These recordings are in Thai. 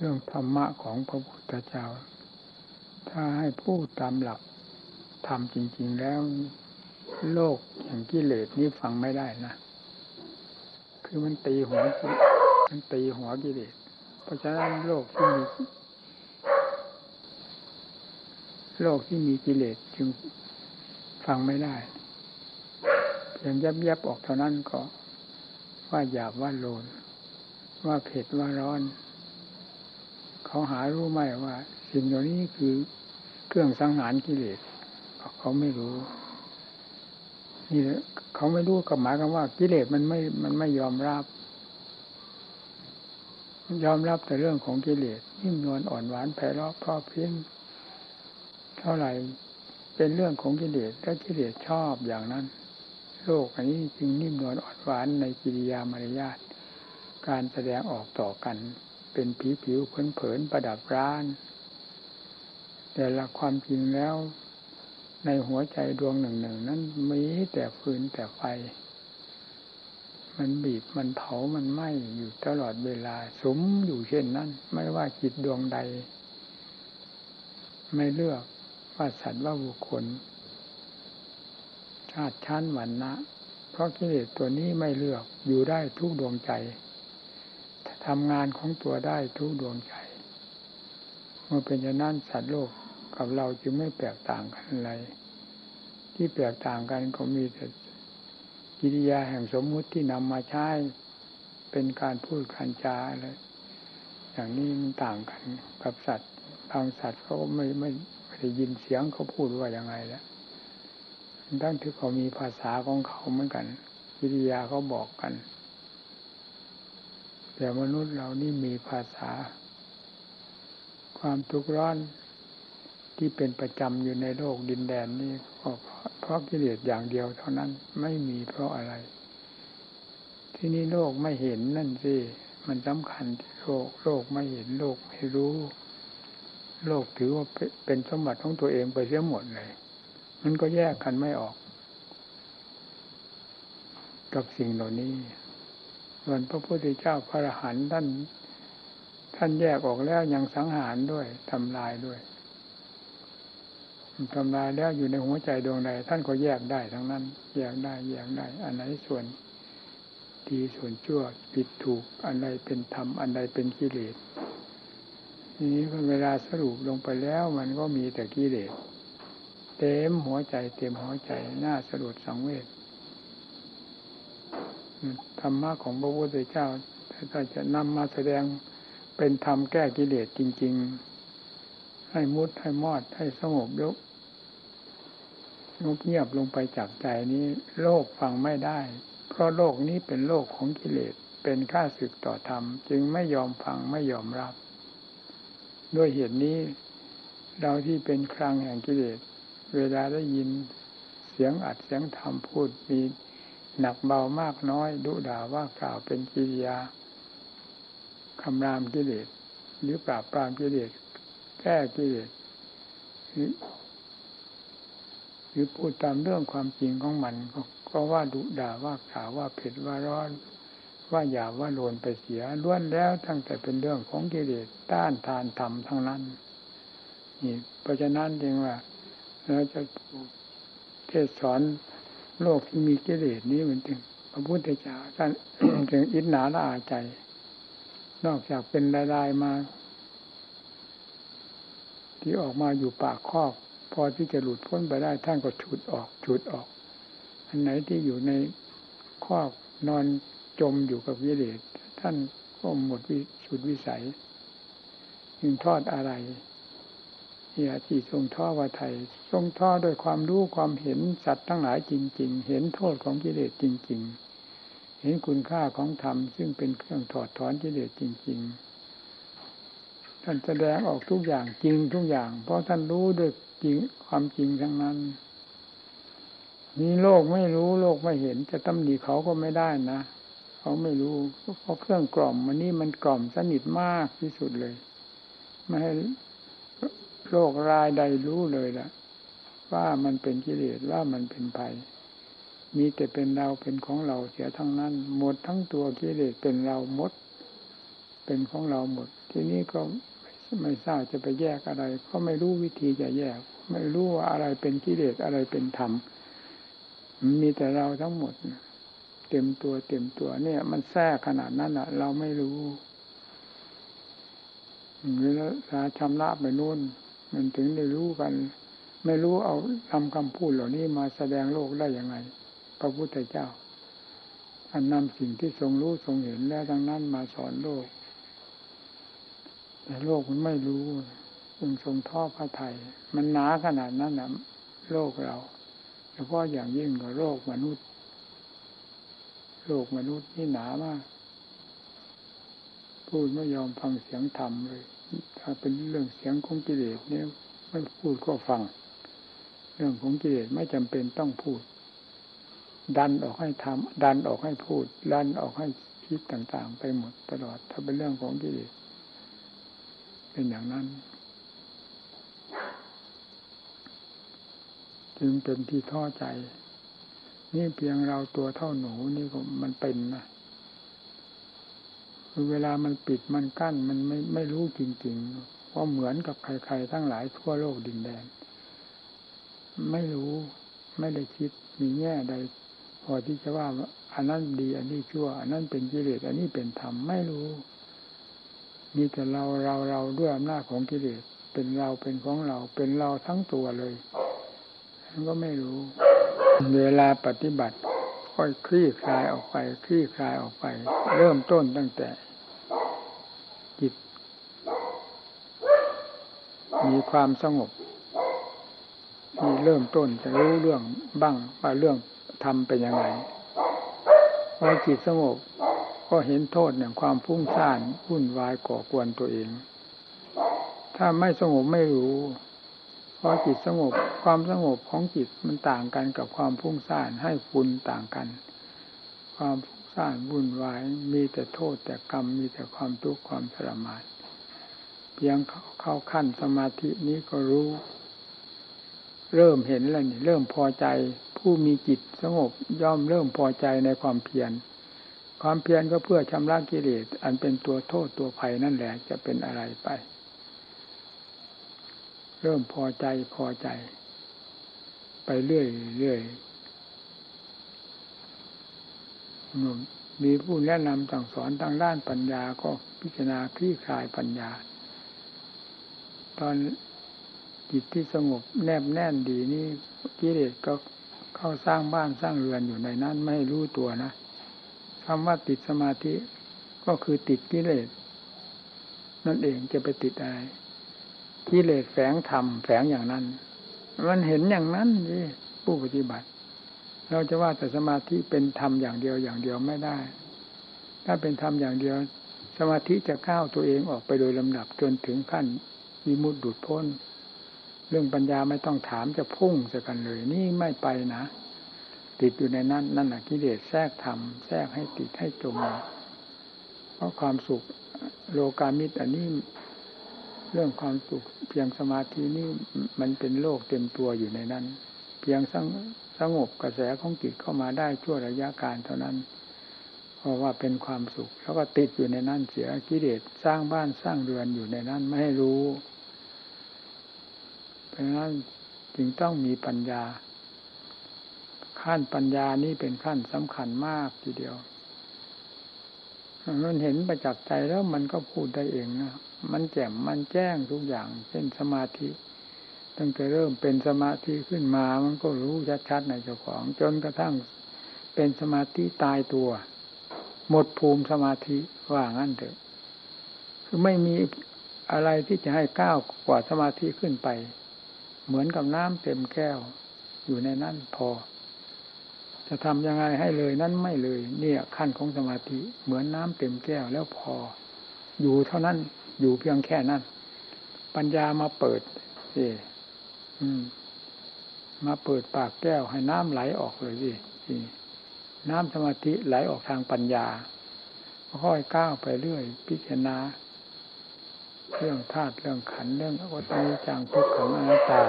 เรื่องธรรมะของพระพุทธเจ้า ถ้าให้พูดตามหลักธรรมจริง ๆแล้ว โลกอย่างกิเลสนี้ฟังไม่ได้นะ คือมันตีหัวมันตีหัวกิเลสเพราะฉะนั้นโลกที่มีโลกที่มีกิเลสจึงฟังไม่ได้เพียงยับยับออกเท่านั้นก็ว่าหยาบว่าโลน ว่าเผ็ดว่าร้อน เขาหารู้ไหมว่า สิ่งเหล่านี้คือเครื่องสังหารกิเลสเขาไม่รู้ นี่เขาไม่รู้กับหมายกันว่า กิเลสมันไม่มันไม่ยอมรับ ยอมรับแต่เรื่องของกิเลสนิ่มนวลอ่อนหวานไพเราะเพราะเพียงเท่าไหร่เป็นเรื่องของกิเลสและกิเลสชอบอย่างนั้น โลกอันนี้จึงนิ่มนวลอ่อนหวานในกิริยามารยาทการแสดงออกต่อกัน เป็นผิวผิวเผินเผินประดับร้าน แต่ละความจริงแล้ว ในหัวใจดวงหนึ่งหนึ่งนั้นมีแต่ฟืนแต่ไฟ มันบีบมันเผามันไหม้อยู่ตลอดเวลาสมอยู่เช่นนั้น ไม่ว่าจิตดวงใด ไม่เลือกว่าสัตว์ว่าบุคคลชาติชั้นวันนะเพราะกิเลสตัวนี้ไม่เลือกอยู่ได้ทุกดวงใจ ทำงานของตัวได้ทุกดวงใจเมื่อเป็นอย่างนั้นสัตว์โลกกับเราจึงไม่แตกต่างกันอะไร ที่แตกต่างกันก็มีแต่กิริยาแห่งสมมุติที่นำมาใช้เป็นการพูดการจาอะไรอย่างนี้มันต่างกันกับสัตว์บางสัตว์เขาไม่ไม่ได้ยินเสียงเขาพูดว่าอย่างไงแล้วทั้งที่เขามีภาษาของเขาเหมือนกันวิทยาเขาบอกกัน แต่มนุษย์เรานี่มีภาษา ความทุกข์ร้อนที่เป็นประจำอยู่ในโลกดินแดนนี้ก็เพราะกิเลสอย่างเดียวเท่านั้นไม่มีเพราะอะไร ที่นี่โลกไม่เห็นนั่นสิมันสำคัญที่โลกโลกไม่เห็นโลกไม่รู้ โลกถือว่าเป็นสมบัติของตัวเองไปเสียหมดเลย มันก็แยกกันไม่ออก กับสิ่งเหล่านี้ ส่วนพระพุทธเจ้าพระอรหันต์ท่านท่านแยกออกแล้วยังสังหารด้วยทำลายด้วยทำลายแล้วอยู่ในหัวใจดวงใดท่านก็แยกได้ทั้งนั้น แยกได้แยกได้ อันไหนส่วนดีส่วนชั่วผิดถูกอันใดเป็นธรรมอันใดเป็นกิเลสทีนี้เวลาสรุปลงไปแล้วมันก็มีแต่กิเลสเต็มหัวใจเต็มหัวใจหน้าสลดสังเวช ธรรมะของพระพุทธเจ้าถ้าจะนำมาแสดงเป็นธรรมแก้กิเลสจริง ๆ ให้มุดให้มอดให้สงบยกงบเงียบลงไปจากใจนี้ โลกฟังไม่ได้ เพราะโลกนี้เป็นโลกของกิเลสเป็นข้าศึกต่อธรรม จึงไม่ยอมฟังไม่ยอมรับ ด้วยเหตุนี้ เราที่เป็นครังแห่งกิเลส เวลาได้ยินเสียงอัดเสียงธรรมพูดมี หนักเบามากน้อยดุด่าว่ากล่าวเป็นกิริยาคำรามกิเลสหรือปราบปรามกิเลสแก้กิเลสหรือพูดตามเรื่องความจริงของมันก็ว่าดุด่าว่ากล่าวว่าเผ็ดว่าร้อน ว่าอย่าว่าโลนไปเสียล้วนแล้วตั้งแต่เป็นเรื่องของกิเลสต้านทานธรรมทั้งนั้นนี่เพราะฉะนั้นจึงว่าเราจะเทศสอน โลกที่มีกิเลสนี้เหมือนถึงพระพุทธเจ้าท่านจึงอิจนาละอาใจ นอกจากเป็นลายๆมา ที่ออกมาอยู่ปากคอก พอที่จะหลุดพ้นไปได้ท่านก็ฉุดออกฉุดออก อันไหนที่อยู่ในคอกนอนจมอยู่กับกิเลสท่านก็หมดวิสุดวิสัยยิงทอดอะไร อย่าที่ทรงท่อว่าไทย ทรงท่อด้วยความรู้ความเห็นสัตว์ทั้งหลายจริง ๆ เห็นโทษของกิเลสจริง ๆ เห็นคุณค่าของธรรมซึ่งเป็นเครื่องถอดถอนกิเลสจริง ๆ ท่านแสดงออกทุกอย่างจริงทุกอย่าง เพราะท่านรู้ด้วยจริงความจริงทั้งนั้นมีโลกไม่รู้โลกไม่เห็น จะตำหนิเขาก็ไม่ได้นะเขาไม่รู้เพราะเครื่องกล่อมมันนี่มันกล่อมสนิทมากที่สุดเลย ไม่ให้ โรครายใดรู้เลยล่ะ ว่ามันเป็นกิเลสว่ามันเป็นภัย มีแต่เป็นเราเป็นของเราเสียทั้งนั้น หมดทั้งตัวกิเลสเป็นเราหมด เป็นของเราหมด ทีนี้ก็ไม่ทราบจะไปแยกอะไร ก็ไม่รู้วิธีจะแยก ไม่รู้ว่าอะไรเป็นกิเลสอะไรเป็นธรรมมีแต่เราทั้งหมด เต็มตัวเต็มตัว เนี่ย มันแทรกขนาดนั้นอะ เราไม่รู้เวลาชำระไปนู่น มันถึงได้รู้กัน ไม่รู้เอาทำคำพูดเหล่านี้มาแสดงโลกได้ยังไงพระพุทธเจ้าอันนำสิ่งที่ทรงรู้ทรงเห็นแล้วดังนั้นมาสอนโลก แต่โลกมันไม่รู้จึงทรงท่อพระไทย มันหนาขนาดนั้นนะโลกเราเฉพาะอย่างยิ่งกับโลกมนุษย์ โลกมนุษย์นี่หนามาก พูดไม่ยอมฟังเสียงธรรมเลย ถ้าเป็นเรื่องเสียงของกิเลสเนี่ยไม่พูดก็ฟัง เรื่องของกิเลสไม่จำเป็นต้องพูด ดันออกให้ทำดันออกให้พูด ดันออกให้คิดต่างๆ ไปหมดตลอด ถ้าเป็นเรื่องของกิเลสเป็นอย่างนั้น จึงเป็นที่ท้อใจ นี่เพียงเราตัวเท่าหนูนี่ก็มันเป็นนะ เวลามันปิดมันกั้นมันไม่ไม่รู้จริงๆว่าเหมือนกับใครๆทั้งหลายทั่วโลกดินแดน ไม่รู้ไม่ได้คิดมีแง่ใด พอที่จะว่าอันนั้นดีอันนี้ชั่ว อันนั้นเป็นกิเลสอันนี้เป็นธรรมไม่รู้ มีแต่เราเราเราด้วยอำนาจของกิเลสเป็นเราเป็นของเรา เป็นเราทั้งตัวเลยมันก็ไม่รู้ เวลาปฏิบัติค่อยคลี่คลายออกไป คลี่คลายออกไป เริ่มต้นตั้งแต่ มีความสงบมีเริ่มต้นจะรู้เรื่องบ้างว่าเรื่องทำเป็นยังไงพอจิตสงบก็เห็นโทษอย่างความฟุ้งซ่านวุ่นวายก่อกวนตัวเอง ถ้าไม่สงบไม่รู้พอจิตสงบความสงบของจิตมันต่างกันกับความฟุ้งซ่านให้คุณต่างกัน ความฟุ้งซ่านวุ่นวายมีแต่โทษแต่กรรมมีแต่ความทุกข์ความทรมาน เพียงเข้าขั้นสมาธินี้ก็รู้ เริ่มเห็นแล้วนี่เริ่มพอใจ ผู้มีจิตสงบย่อมเริ่มพอใจในความเพียรความเพียรก็เพื่อชำระกิเลสอันเป็นตัวโทษตัวภัยนั่นแหละจะเป็นอะไรไป เริ่มพอใจพอใจ ไปเรื่อยเรื่อยมีผู้แนะนำสั่งสอนทางด้านปัญญาก็พิจารณาคลี่คลายปัญญา ตอนจิตที่สงบแนบแน่นดีนี่กิเลสก็เข้าสร้างบ้านสร้างเรือนอยู่ในนั้นไม่รู้ตัวนะคำว่าติดสมาธิก็คือติดกิเลสนั่นเองจะไปติดอะไรกิเลสแฝงธรรมแฝงอย่างนั้น มันเห็นอย่างนั้นนี่ผู้ปฏิบัติ เราจะว่าแต่สมาธิเป็นธรรมอย่างเดียวอย่างเดียวไม่ได้ ถ้าเป็นธรรมอย่างเดียว สมาธิจะก้าวตัวเองออกไปโดยลำดับจนถึงขั้น มีมุดดุดพ้น เรื่องปัญญาไม่ต้องถามจะพุ่งจะกันเลย นี่ไม่ไปนะติดอยู่ในนั้นนั่นแหะกิเลสแทรกธรรมแทรกให้ติดให้จมเพราะความสุขโลกามิตรอันนี้เรื่องความสุขเพียงสมาธินี่มันเป็นโลกเต็มตัวอยู่ในนั้น เพียงสงสงบกระแสของจิตเข้ามาได้ชั่วระยะการเท่านั้น เพราะว่าเป็นความสุข แล้วก็ติดอยู่ในนั้นเสียกิเลสสร้างบ้านสร้างเรือนอยู่ในนั้นไม่ให้รู้ ราะนั้นจึงต้องมีปัญญา ขั้นปัญญานี้เป็นขั้นสำคัญมากทีเดียว มันเห็นประจักษ์ใจแล้วมันก็พูดได้เองนะมันแจ่มมันแจ้งทุกอย่าง เช่นสมาธิตั้งแต่เริ่มเป็นสมาธิขึ้นมา มันก็รู้ชัดๆในเจ้าของ จนกระทั่งเป็นสมาธิตายตัว หมดภูมิสมาธิว่างั้นเถอะ คือไม่มีอะไรที่จะให้ก้าวกว่าสมาธิขึ้นไป เหมือนกับน้ำเต็มแก้ว อยู่ในนั้นพอ จะทำยังไงให้เลยนั้นไม่เลย เนี่ยขั้นของสมาธิเหมือนน้ำเต็มแก้วแล้วพอ อยู่เท่านั้นอยู่เพียงแค่นั้น ปัญญามาเปิดเอมาเปิดปากแก้วให้น้ำไหลออกเลยสิน้ำสมาธิไหลออกทางปัญญาค่อยก้าวไปเรื่อย พิจารณา เรื่องธาตุเรื่องขันเรื่องอวตารจางทุกขังอนัตตา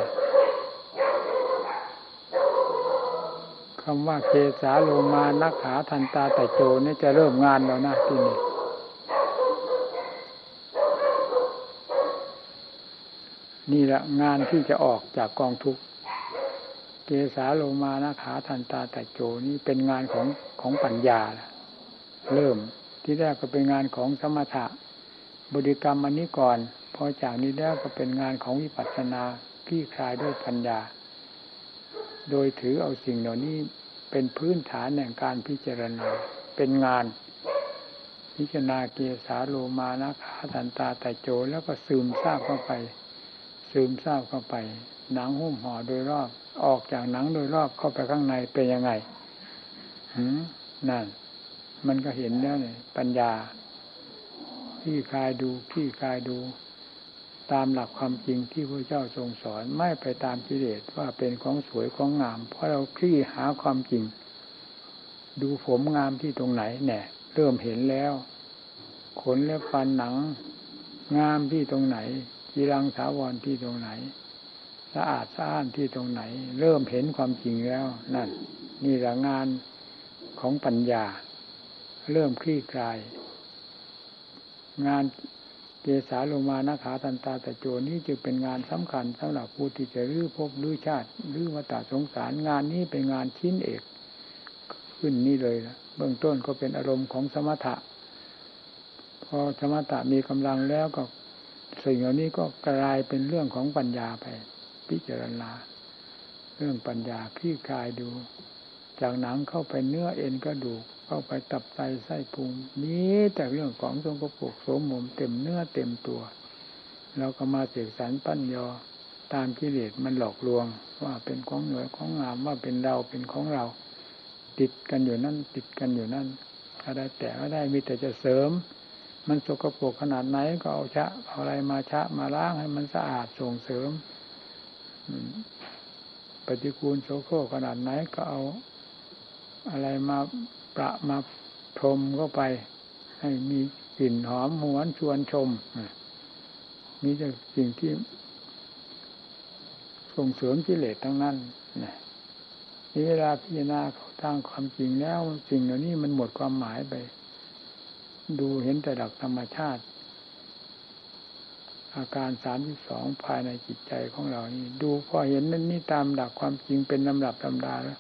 คำว่าเกสาโลมานักขาทันตาแต่โจนี่จะเริ่มงานแล้วนะที่นี่นี่แหละงานที่จะออกจากกองทุกเกสาโลมานักขาทันตาแต่โจนี่เป็นงานของของปัญญา เริ่มที่แรกก็เป็นงานของสมถะ บริกรรมอันนี้ก่อน พอจากนี้แล้วก็เป็นงานของวิปัสสนาขี้คลายด้วยปัญญา โดยถือเอาสิ่งเหล่านี้เป็นพื้นฐานแห่งการพิจารณา เป็นงานพิจารณาเกียสาโลมานะขาตันตาแต่โจแล้วก็ซึมซาบเข้าไป ซึมซาบเข้าไป หนังหุ้มห่อโดยรอบ ออกจากหนังโดยรอบเข้าไปข้างในเป็นยังไงหืนั่น มันก็เห็นแล้วเนี่ยปัญญา ขี้คายดูขี้คายดู ตามหลักความจริงที่พระเจ้าทรงสอนไม่ไปตามกิเลสว่าเป็นของสวยของงาม เพราะเราคลี่หาความจริง ดูผมงามที่ตรงไหนเนี่ยเริ่มเห็นแล้ว ขนและฟันหนัง งามที่ตรงไหนกีรังสาวรที่ตรงไหนสะอาดสะอ้านที่ตรงไหน เริ่มเห็นความจริงแล้ว นั่น นี่แหละงานของปัญญา เริ่มคลี่คลาย งานเกสาโลมานาขาตันตาตะโจนี้จึงเป็นงานสำคัญสำหรับผู้ที่จะรื้อภพรื้อชาติรื้อวัฏสงสารงานนี้เป็นงานชิ้นเอกขึ้นนี่เลยนะเบื้องต้นก็เป็นอารมณ์ของสมถะ พอสมถะมีกำลังแล้วก็สิ่งเหล่านี้ก็กลายเป็นเรื่องของปัญญาไป พิจารณา เรื่องปัญญาคลี่คลายดู จากหนังเข้าไปเนื้อเอ็นกระดูก เข้าไปตับไตไส้พุงนี้แต่เรื่องของทรงกระปุกโสมมเต็มเนื้อเต็มตัว เราก็มาเสกสรรปั้นยอตามกิเลสมันหลอกลวง ว่าเป็นของเหนือของงามว่าเป็นเราเป็นของเรา ติดกันอยู่นั่นติดกันอยู่นั่นอะไรแต่ก็ได้มีแต่จะเสริม มันสกปรกขนาดไหนก็เอาชะเอาอะไรมาชะมาล้างให้มันสะอาดส่งเสริมปฏิกูลโสโครขนาดไหนก็เอาอะไรมา ประมาพรมเข้าไป ให้มีกลิ่นหอมหวนชวนชมมีแต่สิ่งที่ส่งเสริมกิเลสทั้งนั้นนี่เวลาพิจารณาทางความจริงแล้วสิ่งเหล่านี้มันหมดความหมายไป ดูเห็นแต่หลักธรรมชาติ อาการสามที่สองภายในจิตใจของเรานี่ ดูพอเห็นนั่นนี่ตามหลักความจริงเป็นลำดับลำดาแล้ว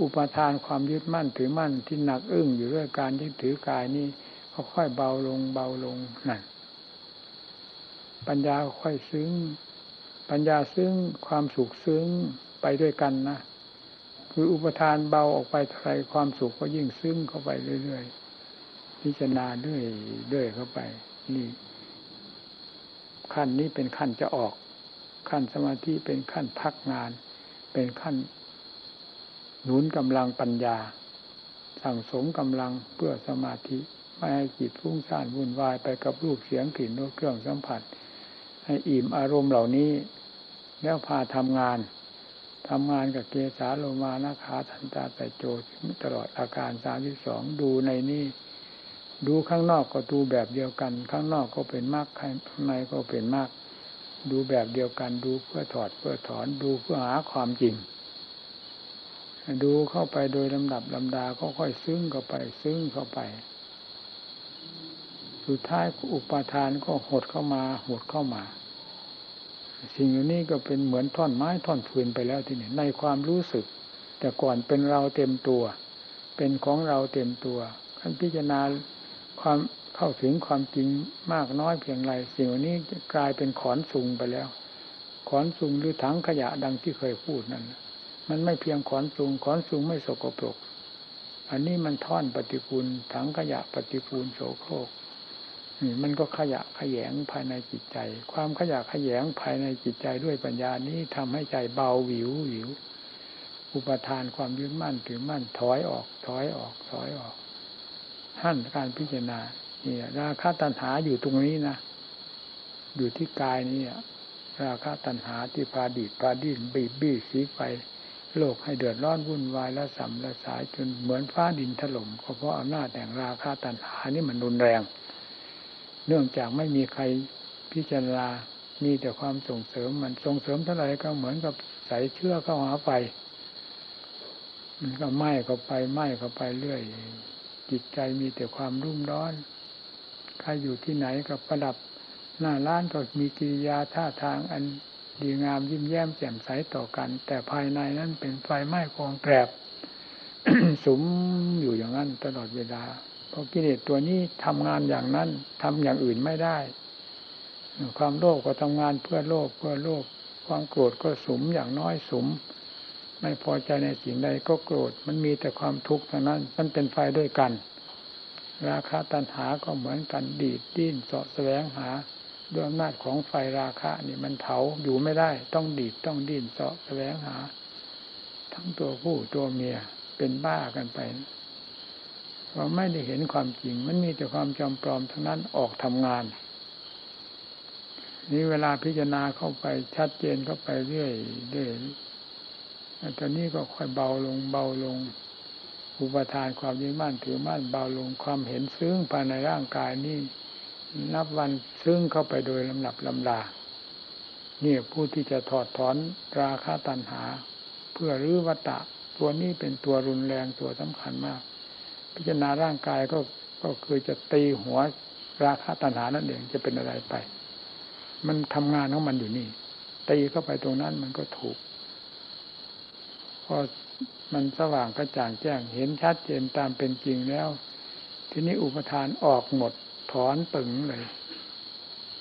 อุปทานความยึดมั่นถือมั่นที่หนักอึ้งอยู่ด้วยการยึดถือกายนี่ค่อยเบาลงเบาลงนั่นปัญญาค่อยซึ้ง ปัญญาซึ้งความสุขซึ้งไปด้วยกันนะคืออุปทานเบาออกไปเท่าไรความสุขก็ยิ่งซึ้งเข้าไปเรื่อยๆพิจารณาด้วยด้วยเข้าไป นี่ ขั้นนี้เป็นขั้นจะออก ขั้นสมาธิเป็นขั้นพักงาน เป็นขั้น หนุนกำลังปัญญา สั่งสมกำลังเพื่อสมาธิไม่ให้จิตฟุ้งซ่านวุ่นวายไปกับรูปเสียงกลิ่นรสเครื่องสัมผัส ให้อิ่มอารมณ์เหล่านี้ แล้วพาทำงานทำงานกับเกสาโลมานาขาทันตาแต่โจตลอดอาการสามที่สองดูในนี้ดูข้างนอกก็ดูแบบเดียวกัน ข้างนอกก็เป็นมากข้างในก็เป็นมาก ดูแบบเดียวกันดูเพื่อถอดเพื่อถอนดูเพื่อหาความจริง ดูเข้าไปโดยลำดับลำดาก็ค่อยซึ้งเข้าไป ซึ้งเข้าไป สุดท้ายอุปทานก็หดเข้ามา หดเข้ามา สิ่งเหล่านี้ก็เป็นเหมือนท่อนไม้ท่อนฟืนไปแล้วทีนี้ในความรู้สึก แต่ก่อนเป็นเราเต็มตัว เป็นของเราเต็มตัวขั้นพิจารณาความเข้าถึงความจริงมากน้อยเพียงไรสิ่งเหล่านี้กลายเป็นขอนสุงไปแล้ว ขอนสุงหรือถังขยะดังที่เคยพูดนั่น มันไม่เพียงขอนสูงขอนสูงไม่สกปรก อันนี้มันท่อนปฏิปูลถังขยะปฏิปูลโสโครกนี่มันก็ขยะขยงภายในจิตใจ ความขยะขยงภายในจิตใจด้วยปัญญานี้ทำให้ใจเบาวิววิว อุปทานความยึดมั่นถือมั่นถอยออก ถอยออก ถอยออกหั่นการพิจารณาเนี่ยราคาตัณหาอยู่ตรงนี้นะ อยู่ที่กายนี่ราคาตัณหาที่พาดีดพาดิ้นบีบบี้สีไฟ โลกให้เดือดร้อนวุ่นวายและสัมละสายจนเหมือนฟ้าดินถล่มก็เพราะอำนาจแห่งราคาตันหานี่มันรุนแรง เนื่องจากไม่มีใครพิจารณา มีแต่ความส่งเสริมมันส่งเสริมเท่าไหร่ก็เหมือนกับใส่เชื่อเข้าหาไปมันก็ไหม้เข้าไปไหม้เข้าไปเรื่อย จิตใจมีแต่ความรุ่มร้อนใครอยู่ที่ไหนกับประดับหน้าร้านก็มีกิริยาท่าทางอัน ดีงามยิ้มแย้มแจ่มใสต่อกัน แต่ภายในนั้นเป็นไฟไหม้กองแกรบสุมอยู่อย่างนั้นตลอดเวลา เพราะกิเลสตัวนี้ทำงานอย่างนั้นทำอย่างอื่นไม่ได้ ความโลภก็ทำงานเพื่อโลภเพื่อโลภความโกรธก็สุมอย่างน้อยสุม ไม่พอใจในสิ่งใดก็โกรธ มันมีแต่ความทุกข์เท่านั้น มันเป็นไฟด้วยกัน ราคะตัณหาก็เหมือนกันดีดดิ้นเสาะแสวงหา ด้วยอำนาจของไฟราคะนี่มันเผาอยู่ไม่ได้ ต้องดีดต้องดิ้นเสาะแสวงหา ทั้งตัวผู้ตัวเมียเป็นบ้ากันไปเราไม่ได้เห็นความจริง มันมีแต่ความจำปลอมทั้งนั้นออกทำงาน นี่เวลาพิจารณาเข้าไปชัดเจนเข้าไปเรื่อยเรื่อยตอนนี้ก็ค่อยเบาลงเบาลง อุปทานความยึดมั่นถือมั่นเบาลงความเห็นซึ้งภายในร่างกายนี่ นับวันซึ้งเข้าไปโดยลำดับลำดานี่ผู้ที่จะถอดถอนราคาตัณหา เพื่อรื้อวัตตะ ตัวนี้เป็นตัวรุนแรงตัวสำคัญมาก พิจารณาร่างกายก็ก็คือจะตีหัวราคาตัณหานั่นเองจะเป็นอะไรไป มันทำงานของมันอยู่นี่ ตีเข้าไปตรงนั้นมันก็ถูกพอมันสว่างกระจ่างแจ้งเห็นชัดเจนตามเป็นจริงแล้ว ทีนี้อุปทานออกหมด ถอนปึงเลย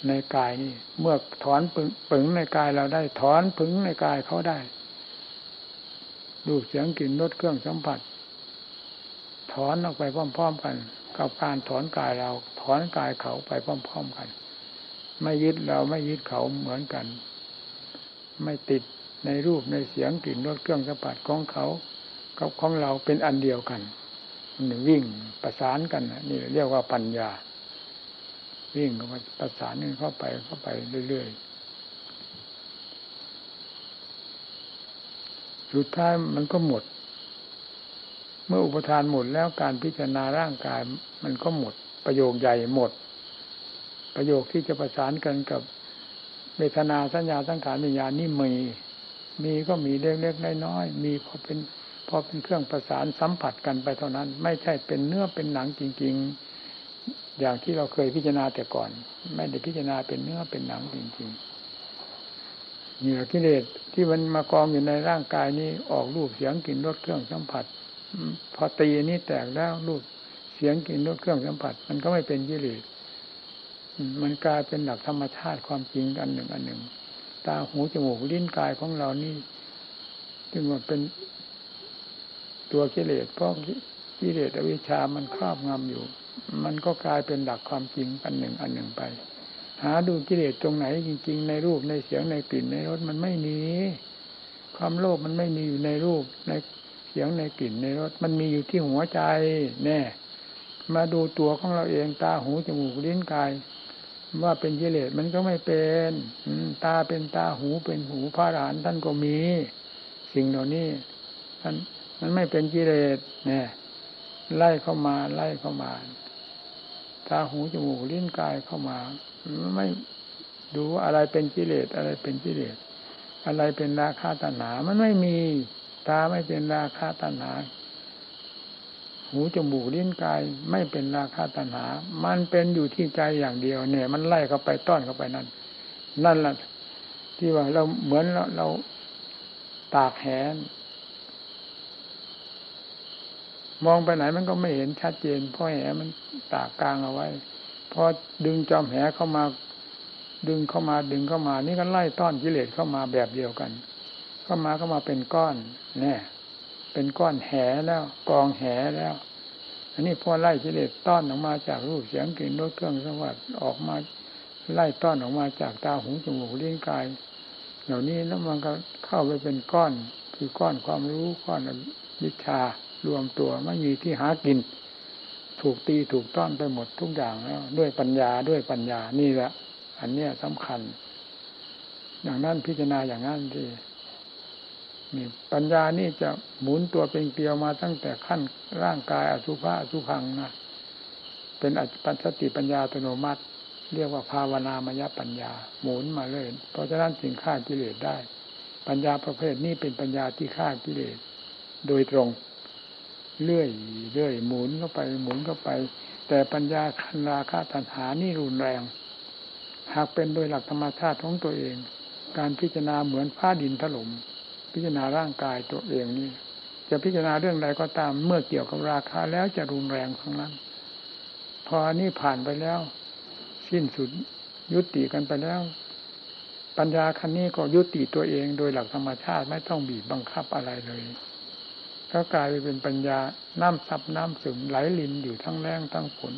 ในกายนี่เมื่อถอนปึงปึงในกายเราได้ถอนปึงในกายเขาได้รูปเสียงกลิ่นรสเครื่องสัมผัส ถอนออกไปพร้อม ๆ กัน กับการถอนกายเรา ถอนกายเขาไปพร้อม ๆกัน ไม่ยึดเราไม่ยึดเขาเหมือนกัน ไม่ติดในรูปในเสียงกลิ่นรสเครื่องสัมผัสของเขากับของเราเป็นอันเดียวกันวิ่งประสานกันนี่เรียกว่าปัญญา วิ่งประสานกันเข้าไปเข้าไปเรื่อยๆสุดท้ายมันก็หมด เมื่ออุปทานหมดแล้วการพิจารณาร่างกาย มันก็หมด ประโยคใหญ่หมด ประโยคที่จะประสานกันกับเวทนาสัญญาสังขารวิญญาณนี่มีมีก็มีเล็กๆน้อยๆมีพอเป็นพอเป็นเครื่องประสานสัมผัสกันไปเท่านั้น ไม่ใช่เป็นเนื้อเป็นหนังจริง ๆ อย่างที่เราเคยพิจารณาแต่ก่อน ไม่ได้พิจารณาเป็นเนื้อเป็นหนังจริงๆเหนือกิเลสที่มันมากองอยู่ในร่างกายนี้ออกรูปเสียงกลิ่นรสเครื่องสัมผัสพอตีนี้แตกแล้วรูปเสียงกลิ่นรสเครื่องสัมผัส มันก็ไม่เป็นกิเลสมันกลายเป็นหลักธรรมชาติความจริงอันหนึ่งอันหนึ่ง ตาหูจมูกลิ้นกายของเรานี่จึงว่าเป็นตัวกิเลสเพราะกิเลสอวิชามันครอบงำอยู่ มันก็กลายเป็นหลักความจริงอันหนึ่งอันหนึ่งไป หาดูกิเลสตรงไหนจริง ๆ ในรูปในเสียงในกลิ่นในรสมันไม่มี ความโลภมันไม่มีอยู่ในรูปในเสียงในกลิ่นในรสมันมีอยู่ที่หัวใจแน่ มาดูตัวของเราเองตาหูจมูกลิ้นกาย ว่าเป็นกิเลสมันก็ไม่เป็นตาเป็นตาหูเป็นหูพระหลานท่านก็มี สิ่งเหล่านี้ท่านมันไม่เป็นกิเลสเนี่ยไล่เข้ามาไล่เข้ามา ตาหูจมูกลิ้นกายเข้ามาไม่ดูอะไรเป็นกิเลสอะไรเป็นกิเลสอะไรเป็นราคาตัณหา มันไม่มีตาไม่เป็นราคาตัณหา หูจมูกลิ้นกายไม่เป็นราคาตัณหา มันเป็นอยู่ที่ใจอย่างเดียวเนี่ย มันไล่เข้าไปต้อนเข้าไปนั่นนั่นแหละที่ว่าเราเหมือนเราเราตากแหน มองไปไหนมันก็ไม่เห็นชัดเจน เพราะแหมันตากกลางเอาไว้พอดึงจอมแหเข้ามา ดึงเข้ามาดึงเข้ามา นี่ก็ไล่ต้อนกิเลสเข้ามาแบบเดียวกัน เข้ามาก็มาเป็นก้อนเนี่ยเป็นก้อนแหแล้วกองแหแล้วอันนี้พอไล่กิเลสต้อนออกมาจากรูปเสียงกลิ่นรสเครื่องสวัสดิ์ออกมาไล่ต้อนออกมาจากตาหูจมูกลิ้นกาย เหล่านี้แล้วมันก็เข้าไปเป็นก้อน คือก้อนความรู้ก้อนวิชา รวมตัวไม่มีที่หากิน ถูกตีถูกต้อนไปหมดทุกอย่างแล้ว ด้วยปัญญาด้วยปัญญานี่แหละ อันเนี้ยสำคัญ อย่างนั้นพิจารณาอย่างนั้นทีนี่ปัญญานี่จะหมุนตัวเป็นเกลียวมาตั้งแต่ขั้นร่างกายอสุภะอสุพังนะเป็นปัญสติปัญญาอัตโนมัติ เรียกว่าภาวนามยปัญญา หมุนมาเลย เพราะฉะนั้นจึงฆ่ากิเลสได้ ปัญญาประเภทนี้เป็นปัญญาที่ฆ่ากิเลสโดยตรง เรื่อยเรื่อยหมุนเข้าไปหมุนเข้าไป แต่ปัญญาคันราคาตัณหานี่รุนแรง หากเป็นโดยหลักธรรมชาติของตัวเอง การพิจารณาเหมือนผ้าดินถล่มพิจารณาร่างกายตัวเองนี่จะพิจารณาเรื่องใดก็ตามเมื่อเกี่ยวกับราคาแล้วจะรุนแรงทั้งนั้น พออันนี้ผ่านไปแล้ว สิ้นสุดยุติกันไปแล้ว ปัญญาคันนี้ก็ยุติตัวเองโดยหลักธรรมชาติไม่ต้องบีบบังคับอะไรเลย ก็กลายไปเป็นปัญญาน้ำซับน้ำซึมไหลลินอยู่ทั้งแรงทั้งฝน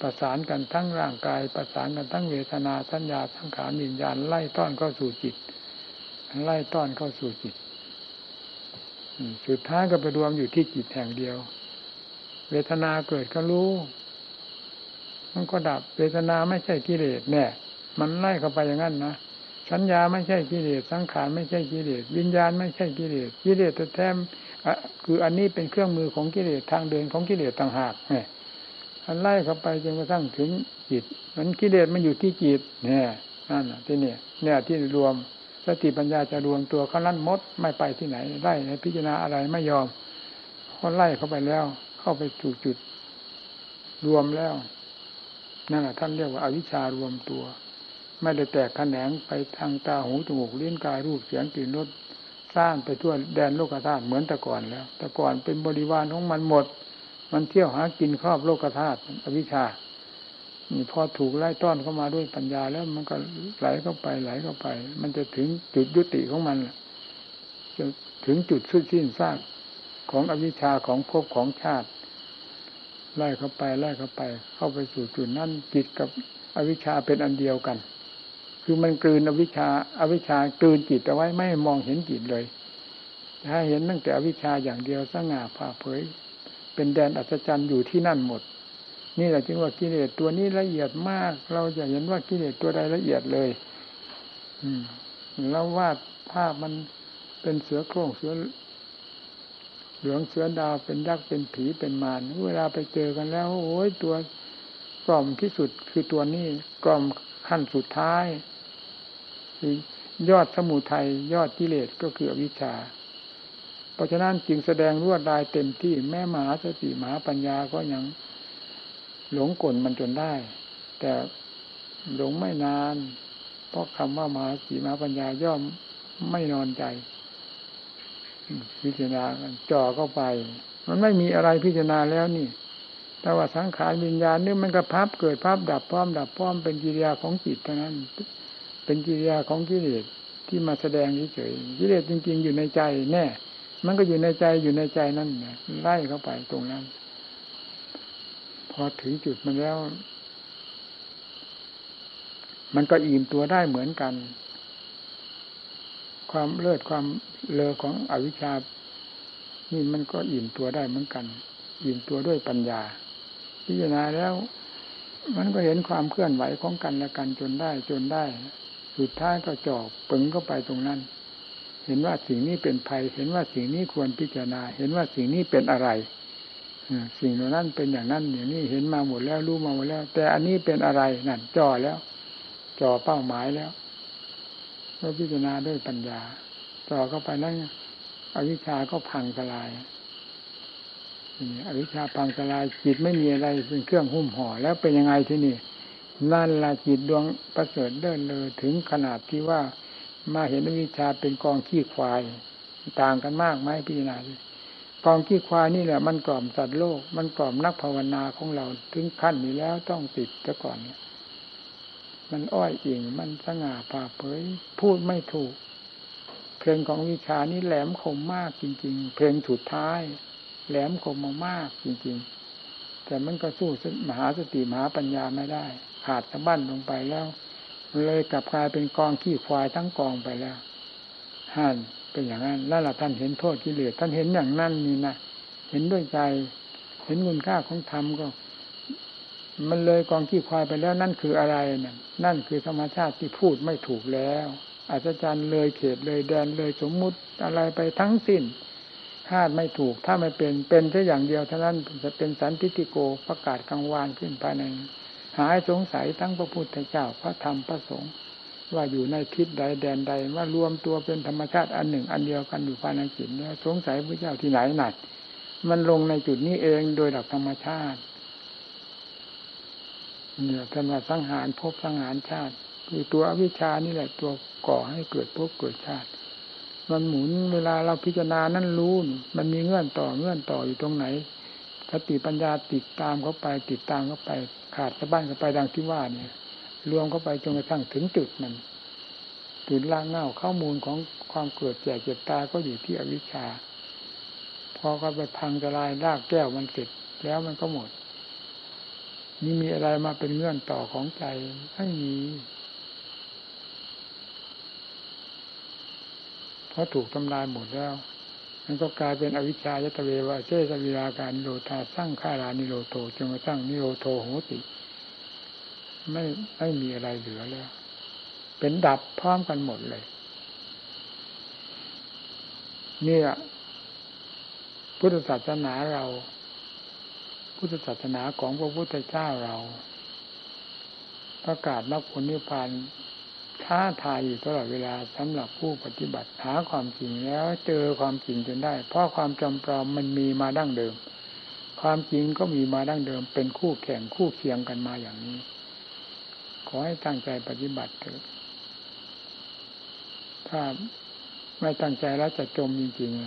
ประสานกันทั้งร่างกาย ประสานกันทั้งเวทนาสัญญาทั้งขามิญญาณไล่ต้อนเข้าสู่จิต ไล่ต้อนเข้าสู่จิตสุดท้ายก็ไปรวมอยู่ที่จิตแห่งเดียว เวทนาเกิดก็รู้ มันก็ดับ เวทนาไม่ใช่กิเลสเนี่ยมันไล่เข้าไปอย่างนั้นนะสัญญาไม่ใช่กิเลสสังขารไม่ใช่กิเลสวิญญาณไม่ใช่กิเลสกิเลสแท้ คืออันนี้เป็นเครื่องมือของกิเลสทางเดินของกิเลสต่างหากเนี่ยอันไล่เข้าไปจนกระทั่งถึงจิตมันกิเลสมันอยู่ที่จิตเนี่ยนั่นที่เนี่ยเนี่ยที่รวมสติปัญญาจะรวมตัวเขาลั่นมดไม่ไปที่ไหนไล่ในพิจารณาอะไรไม่ยอมเขาไล่เข้าไปแล้ว เข้าไปถูกจุดรวมแล้วนั่นแหละท่านเรียกว่าอาวิชารวมตัว ไม่ได้แตกแขนงไปทางตาหูจมูกเลิ้นกายรูปเสียงกลิ่นรส ร้างไปทั่วแดนโลกธาตุเหมือนแต่ก่อนแล้ว แต่ก่อนเป็นบริวารของมันหมด มันเที่ยวหากินครอบโลกธาตุอวิชชานี่พอถูกไล่ต้อนเข้ามาด้วยปัญญาแล้วมันก็ไหลเข้าไปไหลเข้าไป มันจะถึงจุดยุติของมันจะถึงจุดสุดสิ้นซากของอวิชชาของภพของชาติ ไล่เข้าไปไล่เข้าไป เข้าไปสู่จุดนั้นจิตกับอวิชชาเป็นอันเดียวกัน คือมันกลืนอวิชชาอาวิชชากลืนจิตเอาไว้ไม่มองเห็นจิตเลยถ้าเห็นตั้งแต่อวิชชาอย่างเดียวสง่าผ่าเผย เป็นแดนอัศจรรย์อยู่ที่นั่นหมด นี่แหละจึงว่ากิเลสตัวนี้ละเอียดมาก เราจะเห็นว่ากิเลสตัวใดละเอียดเลย อืมแล้ววาดภาพมันเป็นเสือโคร่งเสือเหลืองเสือดาวเป็นยักษ์เป็นผีเป็นมารเวลาไปเจอกันแล้ว โอ้ยตัวกล่อมที่สุดคือตัวนี้กล่อมขั้นสุดท้าย คือยอดสมุทัยยอดกิเลสก็คือวิชา เพราะฉะนั้นจึงแสดงรวดลายเต็มที่แม่หมาสติมาปัญญาก็ยังหลงกลมันจนได้ แต่หลงไม่นาน เพราะคำว่ามาสีมาปัญญาย่อมไม่นอนใจ พิจารณาจ่อเข้าไป มันไม่มีอะไรพิจารณาแล้วนี่ แต่ว่าสังขารวิญญาณนี่มันก็พับเกิดพับดับพร้อมดับพร้อมเป็นกิริยาของจิตเท่านั้น เป็นกิริยาของกิเลสที่มาแสดงเฉยๆกิเลสจริง ๆ อยู่ในใจแน่ มันก็อยู่ในใจอยู่ในใจนั่นไล่เข้าไปตรงนั้น พอถึงจุดมันแล้ว มันก็อิ่มตัวได้เหมือนกัน ความเลิศความเลอของอวิชชา นี่มันก็อิ่มตัวได้เหมือนกัน อิ่มตัวด้วยปัญญา พิจารณาแล้ว มันก็เห็นความเคลื่อนไหวของกันและกันจนได้จนได้ สุดท้ายก็จอบปึงเข้าไปตรงนั้น เห็นว่าสิ่งนี้เป็นภัย เห็นว่าสิ่งนี้ควรพิจารณา เห็นว่าสิ่งนี้เป็นอะไรสิ่งเหล่านั้นเป็นอย่างนั้นอย่างนี้เห็นมาหมดแล้วรู้มาหมดแล้ว แต่อันนี้เป็นอะไรนั่นจ่อแล้วจ่อเป้าหมายแล้วก็พิจารณาด้วยปัญญาจ่อเข้าไปแล้วอวิชชาก็พังทลายอวิชชาพังทลายจิตไม่มีอะไรเป็นเครื่องหุ้มห่อแล้วเป็นยังไงที่นี่ นั่นละจิตดวงประเสริฐเดินเลยถึงขนาดที่ว่ามาเห็นวิชาเป็นกองขี้ควาย ต่างกันมากไหมพิจารณากองขี้ควายนี่แหละมันกล่อมสัตว์โลก มันกล่อมนักภาวนาของเราถึงขั้นนี้แล้วต้องติดซะก่อนเนี่ยมันอ้อยอิงมันสง่าผ่าเผย พูดไม่ถูก เพลงของวิชานี้แหลมคมมากจริง ๆ เพลงสุดท้าย แหลมคมมากจริง ๆ แต่มันก็สู้มหาสติมหาปัญญาไม่ได้ ขาดสะบั้นลงไปแล้ว เลยกลับกลายเป็นกองขี้ควายทั้งกองไปแล้วฮั่นเป็นอย่างนั้นแล้วล่ะท่านเห็นโทษกิเลสท่านเห็นอย่างนั้นนี่นะเห็นด้วยใจเห็นคุณค่าของธรรมก็ มันเลยกองขี้ควายไปแล้วนั่นคืออะไรนั่นนั่นคือธรรมชาติที่พูดไม่ถูกแล้วอาจารย์เลยเขตเลยแดนเลยสมมุติอะไรไปทั้งสิ้นคาดไม่ถูกถ้าไม่เป็นเป็นแค่อย่างเดียวเท่านั้นจะเป็นสันติติโกประกาศกลางวานขึ้นภายใน หายสงสัยทั้งพระพุทธเจ้าพระธรรมพระสงฆ์ว่าอยู่ในทิศใดแดนใดว่ารวมตัวเป็นธรรมชาติอันหนึ่ง อันเดียวกันอยู่ภายในจิตเนี่ยสงสัยพระเจ้าที่ไหนหนักมันลงในจุดนี้เองโดยหลักธรรมชาติเนี่ยท่านว่าสังหารพบสังหารชาติ คือตัวอวิชานี่แหละตัวก่อให้เกิดภพเกิดชาติ มันหมุนเวลาเราพิจารณานั่นรู้มันมีเงื่อนต่อเงื่อนต่ออยู่ตรงไหน สติปัญญาติดตามเข้าไป ติดตามเข้าไป ขาดสะบั้นเข้าไปดังที่ว่าเนี่ยรวมเข้าไปจนกระทั่งถึงจุดมันจุดล่างเง่าข้อมูลของความเกิดแก่เจ็บตายก็อยู่ที่อวิชชา พอก็ไปพังจะลายรากแก้วมันเสร็จแล้วมันก็หมดนี่มีอะไรมาเป็นเงื่อนต่อของใจไม่มีเพราะถูกทำลายหมดแล้ว มันก็กลายเป็นอวิชชายตเววะเจสวิราการนิโรธาสร้างข้ารานิโรโตจนกระทั่งนิโรโทโหติ ไม่ไม่มีอะไรเหลือแล้ว เป็นดับพร้อมกันหมดเลยนี่พุทธศาสนาเรา พุทธศาสนาของพระพุทธเจ้าเรา ประกาศมรรคผลนิพพาน ท้าทายอยู่ตลอดเวลาสำหรับผู้ปฏิบัติหาความจริงแล้วเจอความจริงจนได้ เพราะความจำปลอมมันมีมาดั้งเดิม ความจริงก็มีมาดั้งเดิม เป็นคู่แข่งคู่เคียงกันมาอย่างนี้ ขอให้ตั้งใจปฏิบัติเถอะถ้าไม่ตั้งใจแล้วจะจมจริงๆ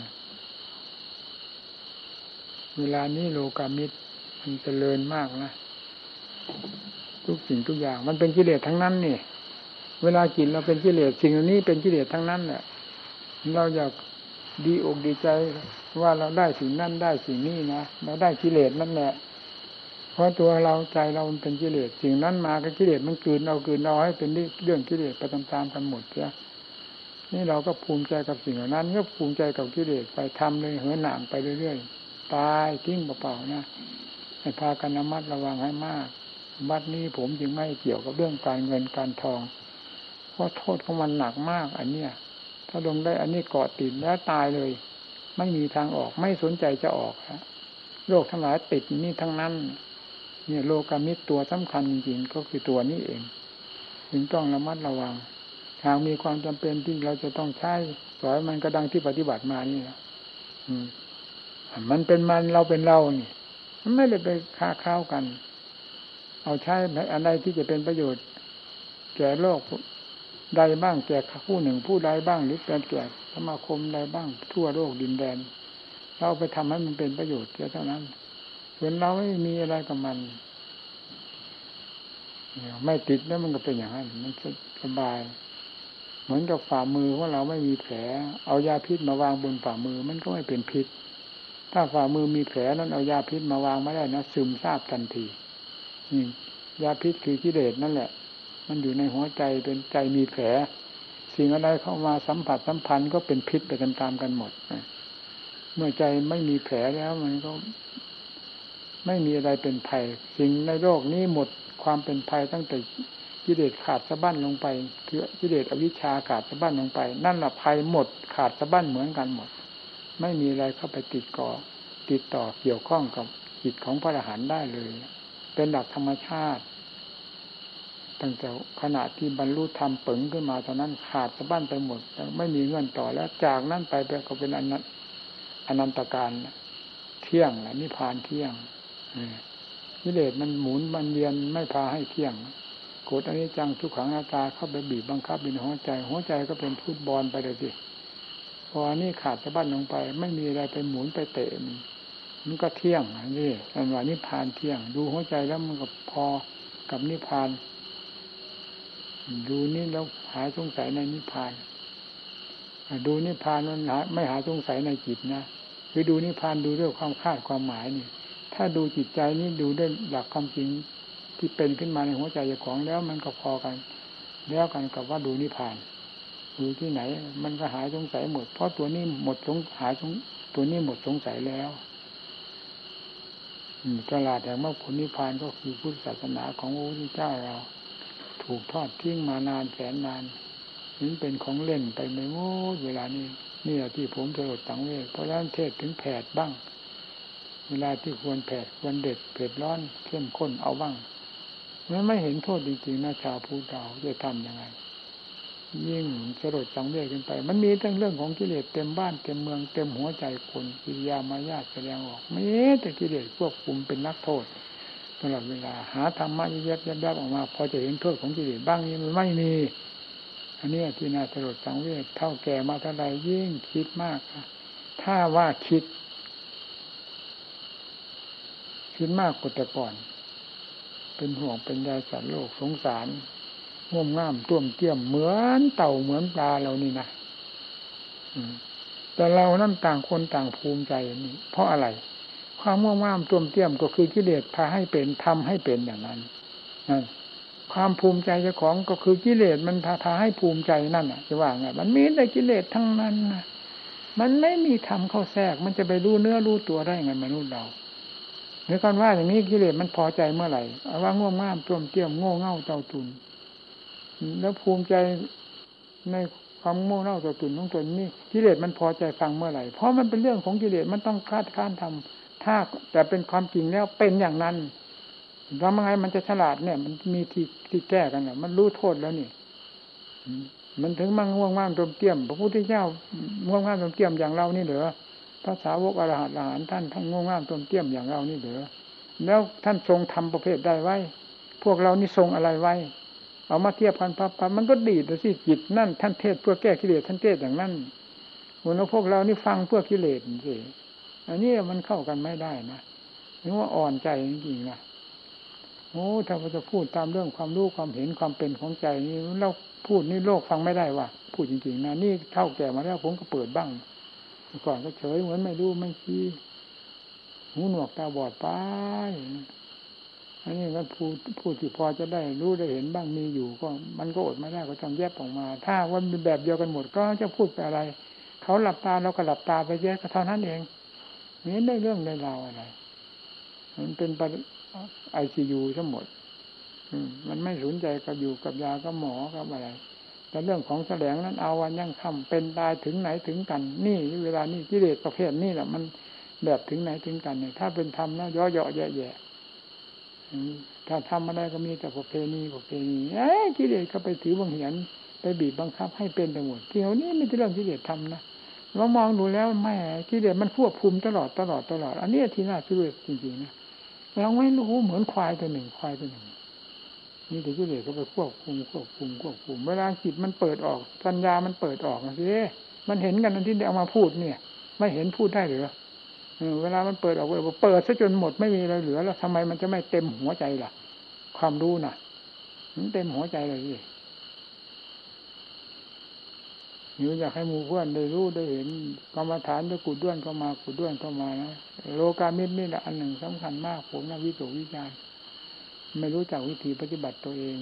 เวลานี้โลกามิตรมันจเจริญมากนะทุกสิ่งทุกอย่าง มันเป็นกิเลสทั้งนั้นนี่ เวลากินเราเป็นกิเลสสิ่งนี้เป็นกิเลสทั้งนั้นแหละเราอยากดีอกดีใจว่าเราได้สิ่งนั้นได้สิ่งนี้นะเราได้กิเลสนั่นแหละเพราะตัวเราใจเรามันเป็นกิเลสสิ่งนั้นมาก็กิเลสมันกืนเอากืนเอาให้เป็นเรื่องกิเลสไปตามๆกันหมดเสียนี่เราก็ภูมิใจกับสิ่งเหล่านั้น ก็ภูมิใจกับกิเลสไปทำเลยเหินหนามไปเรื่อยๆตายทิ้งเปล่าๆนะให้พากันระมัดระวังให้มากบัดนี้ผมจึงไม่เกี่ยวกับเรื่องการเงินการทอง เพราะโทษของมันหนักมาก อันเนี้ยถ้าลงได้อันนี้เกาะติดแล้วตายเลย ไม่มีทางออกไม่สนใจจะออกฮะโรคทั้งหลายติดนี่ทั้งนั้น เนี่ยโลกามิตรตัวสำคัญจริงๆก็คือตัวนี้เองจึงต้องระมัดระวังหากมีความจำเป็นที่เราจะต้องใช้สอยมันก็ดังที่ปฏิบัติมานี่นะมันเป็นมันเราเป็นเรานี่มันไม่ได้ไปค้าข้าวกัน เอาใช้อะไรที่จะเป็นประโยชน์แก่โลก ใดบ้างแก่ผู้หนึ่งผู้ใดบ้างหรือเป็นแก่สมาคมใดบ้างทั่วโลกดินแดน เราไปทำให้มันเป็นประโยชน์เท่านั้นส่วนเราไม่มีอะไรกับมันไม่ติดแล้วมันก็เป็นอย่างนั้นมันสบาย เหมือนกับฝ่ามือของเราไม่มีแผล เอายาพิษมาวางบนฝ่ามือมันก็ไม่เป็นพิษ ถ้าฝ่ามือมีแผลนั้นเอายาพิษมาวางไม่ได้นะซึมซาบทันทีนี่ยาพิษคือกิเลสนั่นแหละ มันอยู่ในหัวใจเป็นใจมีแผลสิ่งอะไรเข้ามาสัมผัสสัมพันธ์ก็เป็นพิษไปตามๆกันหมดเมื่อใจไม่มีแผลแล้วมันก็ ไม่มีอะไรเป็นภัย สิ่งในโลกนี้หมดความเป็นภัยตั้งแต่กิเลสขาดสะบั้นลงไปคือกิเลสอวิชชาขาดสะบั้นลงไป นั่นแหละภัยหมดขาดสะบั้นเหมือนกันหมด ไม่มีอะไรเข้าไปติดก่อ ติดต่อเกี่ยวข้องกับจิตของพระอรหันต์ได้เลย เป็นหลักธรรมชาติ ตั้งแต่ขณะที่บรรลุธรรมปึงขึ้นมาตอนนั้นขาดสะบั้นไปหมดไม่มีเงื่อนต่อแล้วจากนั้นไปไปก็เป็นอนันอนันตการเที่ยงและนิพพานเที่ยงกิเลสมันหมุนมันเวียนไม่พาให้เที่ยงกดอันนี้จังทุกขังอาตาเข้าไปบีบบังคับในหัวใจ หัวใจก็เป็นฟุตบอลไปเลยสิพออันนี้ขาดสะบั้นลงไป ไม่มีอะไรไปหมุนไปเตะมันมันก็เที่ยงนนี้อันว่านิพพานเที่ยง ดูหัวใจแล้วมันก็พอกับนิพพาน ดูนี่แล้วหาสงสัยในนิพพานดูนิพพานมันหาไม่หาสงสัยในจิตนะคือดูนิพพานดูด้วยความคาดความหมายนี่ ถ้าดูจิตใจนี่ดูด้วยหลักความจริงที่เป็นขึ้นมาในหัวใจของแล้วมันก็พอกัน แล้วกันกับว่าดูนิพพานดูที่ไหน มันก็หายสงสัยหมด เพราะตัวนี้หมดสงหายสงตัวนี้หมดสงสัยแล้วตลาดแห่งมรรคผลนิพพานก็คือพุทธศาสนาของพระพุทธเจ้าเรา ถูกทอดทิ้งมานานแสนนานนี่เป็นของเล่นไปไม่หมดเวลานี้นี่แหละที่ผมจะลดตังเวทเพราะฉะนั้นเทศถึงแผดบ้าง เวลาที่ควรแผดควรเด็ดเผ็ดร้อนเข้มข้นเอาบ้างมันไม่เห็นโทษจริงๆนะชาวพุทธเราจะทำยังไง ยิ่งสลดจังเวกขึ้นไป มันมีทั้งเรื่องของกิเลสเต็มบ้านเต็มเมืองเต็มหัวใจคนกิริยามายาแสดงออกไม่แต่กิเลสควบคุมเป็นนักโทษ ตลอดเวลา หาธรรมะเย็บยับยับออกมา พอจะเห็นโทษของกิเลสบ้างนี้มันไม่มีอันนี้ที่น่าสลดสังเวชเท่าแก่มาเท่าไรยิ่งคิดมากถ้าว่าคิด คิดมากกว่าแต่ก่อน เป็นห่วงเป็นใยสัตว์โลกสงสารง่มง่ามต้วมเตี้ยมเหมือนเต่าเหมือนปลาเรานี่นะแต่เรานั่นต่างคนต่างภูมิใจนี่เพราะอะไร ความง่วงง่ามต้วมเตี้ยมก็คือกิเลสพาให้เป็นทำให้เป็นอย่างนั้นความภูมิใจเจ้าของก็คือกิเลสมันพาพาให้ภูมิใจนั่นอะจะว่าไงมันมีแต่กิเลสทั้งนั้นนะมันไม่มีธรรมเข้าแทรก มันจะไปรู้เนื้อรู้ตัวได้ไงมนุษย์เราหรือการว่าอย่างนี้กิเลสมันพอใจเมื่อไหร่ว่าง่วงง่ามต้วมเตี้ยมโง่เง่าเต่าตุนแล้วภูมิใจในความโง่เง่าเตัวตุนของตนนี่กิเลสมันพอใจฟังเมื่อไหร่เพราะมันเป็นเรื่องของกิเลสมันต้องคาดค้านทำ ถ้าแต่เป็นความจริงแล้วเป็นอย่างนั้นทำยังไงมันจะฉลาดเนี่ย มันมีที่ที่แก้กันเนี่ยมันรู้โทษแล้วนี่มันถึงมั่งง่วงว่างตมเตี้ยม พระพุทธเจ้าง่วงว่างตมเตี้ยมอย่างเรานี่เหรอพระสาวกอรหัตอรหันท่านทั้งง่วงว่างตมเตี้ยมอย่างเรานี่เหรอแล้วท่านทรงทำประเภทใดไว้ พวกเรานี่ทรงอะไรไว้ เอามาเทียบกันพับมันก็ดีดสิจิตนั่นท่านเทศเพื่อแก้กิเลสท่านเทศอย่างนั้นหัวพวกเรานี่ฟังเพื่อกิเลสสิ อันนี้มันเข้ากันไม่ได้นะนึกว่าอ่อนใจจริงๆนะโอ้ถ้าเราจะพูดตามเรื่องความรู้ความเห็นความเป็นของใจนี่เราพูดนี่โลกฟังไม่ได้ว่ะพูดจริงๆนะนี่เท่าแก่มาแล้วผมก็เปิดบ้างก่อนก็เฉยเหมือนไม่รู้ไม่ชี้หูหนวกตาบอดไปอันนี้ก็พูดพูดที่พอจะได้รู้ได้เห็นบ้างมีอยู่ ก็มันก็อดไม่ได้ก็ต้องแยกออกมา ถ้าว่ามีแบบเดียวกันหมดก็จะพูดไปอะไร เขาหลับตาเราก็หลับตาไปแยกก็เท่านั้นเอง นี่ได้เรื่องได้ราวอะไรมันเป็นไอซียูทั้งหมดมันไม่สนใจกับอยู่กับยากับหมอกับอะไรแต่เรื่องของแสลงนั้นเอาวันยังคำเป็นตายถึงไหนถึงกัน นี่เวลานี้กิเลสประเภทนี้แหละมันแบบถึงไหนถึงกันเนี่ย ถ้าเป็นธรรมแล้วย่อๆแย่ๆถ้าทำอะไรก็มีแต่ประเพณีประเพณีเอ้กิเลสก็ไปถือบังเหียนไปบีบบังคับให้เป็นไปหมดที่เขานี้ไม่ใช่เรื่องกิเลสทำนะ เรามองดูแล้วแม่กิเลสมันควบคุมตลอดตลอดตลอด อันนี้ที่น่าชื่อจริงๆนะเราไม่รู้เหมือนควายตัวหนึ่งควายตัวหนึ่งนี่แต่กิเลสก็ไปควบคุมควบคุมควบคุมเวลาจิตมันเปิดออกปัญญามันเปิดออกนะสิมันเห็นกันที่ได้เอามาพูดเนี่ย ไม่เห็นพูดได้หรือเวลามันเปิดออกเปิดซะจนหมดไม่มีอะไรเหลือ แล้วทำไมมันจะไม่เต็มหัวใจล่ะ ความรู้น่ะมันเต็มหัวใจเลยสิ หนูอยากให้มูเพื่อนได้รู้ได้เห็นกรรมฐานจะกุดด้วนเข้ามากุดด้วนเข้ามานะโลกามิตรนี่แหละอันหนึ่งสำคัญมากผมนะวิจวิจารไม่รู้จักวิธีปฏิบัติตัวเอง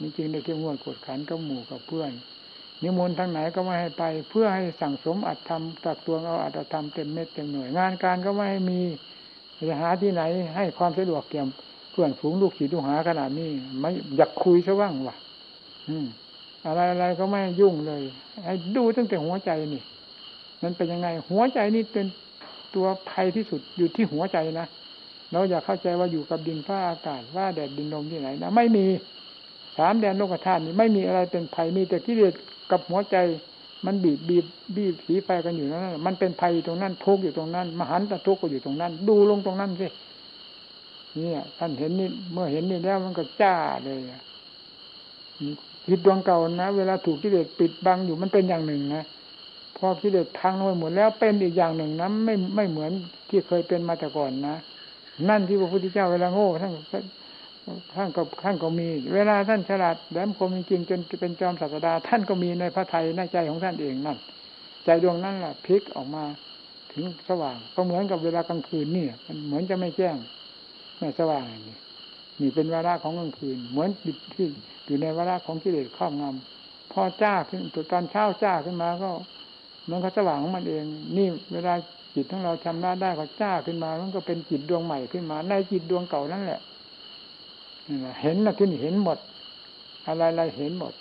นี่จริงได้เข้มงวดกดขันกับหมู่กับเพื่อน นิมนต์ทางไหนก็ไม่ให้ไป เพื่อให้สั่งสมอัตธรรมตักตวงเอาอัตธรรมเต็มเม็ดเต็มหน่วยงานการก็ไม่ให้มีจะหาที่ไหนให้ความสะดวกเกี่ยมเพื่อนฝูงลูกศิษย์ลูกหาขนาดนี้ไม่อยากคุยซะว่างวะอืม อะไรอะไรก็ไม่ยุ่งเลยให้ดูตั้งแต่หัวใจนี่ มันเป็นยังไง หัวใจนี่เป็นตัวภัยที่สุดอยู่ที่หัวใจนะเราอยากเข้าใจว่าอยู่กับดินฟ้าอากาศว่าแดดดินลมที่ไหนนะไม่มีสามแดนโลกธาตุนี่ไม่มีอะไรเป็นภัยมีแต่กิเลสกับหัวใจ มันบีบบีบบีบสีไฟกันอยู่นั้นมันเป็นภัยอยู่ตรงนั้นทุกข์อยู่ตรงนั้น มหันตทุกข์ก็อยู่ตรงนั้น ดูลงตรงนั้นสิเนี่ยท่านเห็นนี่เมื่อเห็นนี่แล้วมันก็จ้าเลย จิตดวงเก่านะ เวลาถูกกิเลสปิดบังอยู่มันเป็นอย่างหนึ่งนะพอกิเลสพังไปหมดแล้วเป็นอีกอย่างหนึ่งนะไม่ไม่เหมือนที่เคยเป็นมาแต่ก่อนนะนั่นที่พระพุทธเจ้าเวลาโง่ท่านท่านก็ท่านก็มี เวลาท่านฉลาดแหลมคมจริงๆจนเป็นจอมศาสดา ท่านก็มีในพระไทยในใจของท่านเองนั่นใจดวงนั้นแหละพลิกออกมาถึงสว่าง ก็เหมือนกับเวลากลางคืนนี่มันเหมือนจะไม่แจ้งไม่สว่างนี่ นี่เป็นวาระของกลางคืน เหมือนจิตที่อยู่ในวาระของกิเลสครอบงำพอจ้าขึ้นตัวตอนเช้าจ้าขึ้นมาก็มันก็สว่างของมันเอง นี่เวลาจิตของเราชำระได้ก็จ้าขึ้นมา มันก็เป็นจิตดวงใหม่ขึ้นมา ในจิตดวงเก่านั่นแหละเห็นนะที่นี่เห็นหมด อะไรอะไรเห็นหมด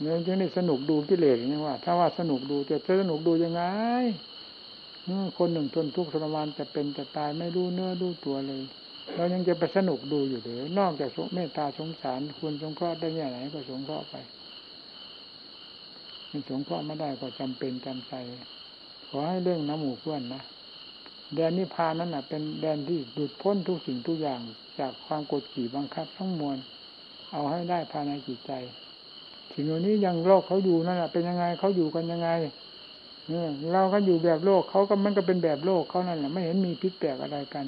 เนี่ยจึงได้สนุกดูกิเลสนี่ว่า ถ้าว่าสนุกดูจะสนุกดูยังไง คนหนึ่งทนทุกข์ทรมานจะเป็นจะตายไม่รู้เนื้อรู้ตัวเลยเรายังจะไปสนุกดูอยู่หรือนอกจากเมตตาสงสารคุณสงเคราะห์ได้แง่ไหนก็สงเคราะห์ไปมันสงเคราะห์ไม่ได้ก็จำเป็นจำใจ ขอให้เรื่องน้ำหมูเพื่อนนะแดนนิพพานนั้นเป็นแดนที่หลุดพ้นทุกสิ่งทุกอย่างจากความกดขี่บังคับทั้งมวลเอาให้ได้ภายในจิตใจสิ่งเหล่านี้ยังโลกเขาอยู่นั่นแหะเป็นยังไงเขาอยู่กันยังไง เราก็อยู่แบบโลกเขาก็มันก็เป็นแบบโลกเขานั่นแหละไม่เห็นมีพิษแปลกอะไรกัน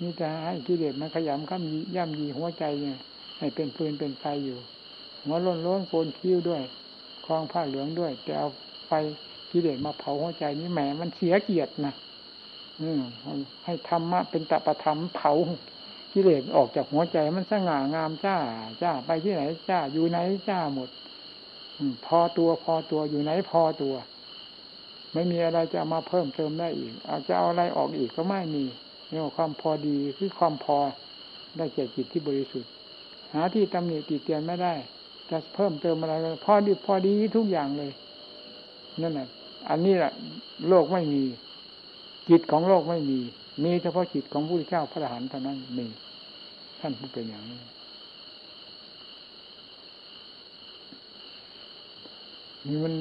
นี่แต่ให้กิเลสมันขยำข้ามย่ำยีหัวใจเนี่ยให้เป็นฟืนเป็นไฟอยู่ หัวล้นล้นโกนคิ้วด้วยคลองผ้าเหลืองด้วยแต่เอาไฟกิเลสมาเผาหัวใจนี้แหมมันเสียเกียรตินะอืมให้ธรรมะเป็นตะประธรรมเผากิเลสออกจากหัวใจมันสง่างามจ้าจ้าไปที่ไหนจ้าอยู่ไหนจ้าหมดพอตัวพอตัวอยู่ไหนพอตัว ไม่มีอะไรจะมาเพิ่มเติมได้อีก อาจจะเอาอะไรออกอีกก็ไม่มีเนี่ยความพอดีคือความพอได้แก่จิตที่บริสุทธิ์ หาที่ตำหนิติเตียนไม่ได้ จะเพิ่มเติมอะไรพอดีพอดีทุกอย่างเลยนั่นแหละอันนี้แหละโลกไม่มี จิตของโลกไม่มี มีเฉพาะจิตของผู้เจ้าพระอรหันต์เท่านั้นมีท่านผู้เป็นอย่างนี้นี่มัน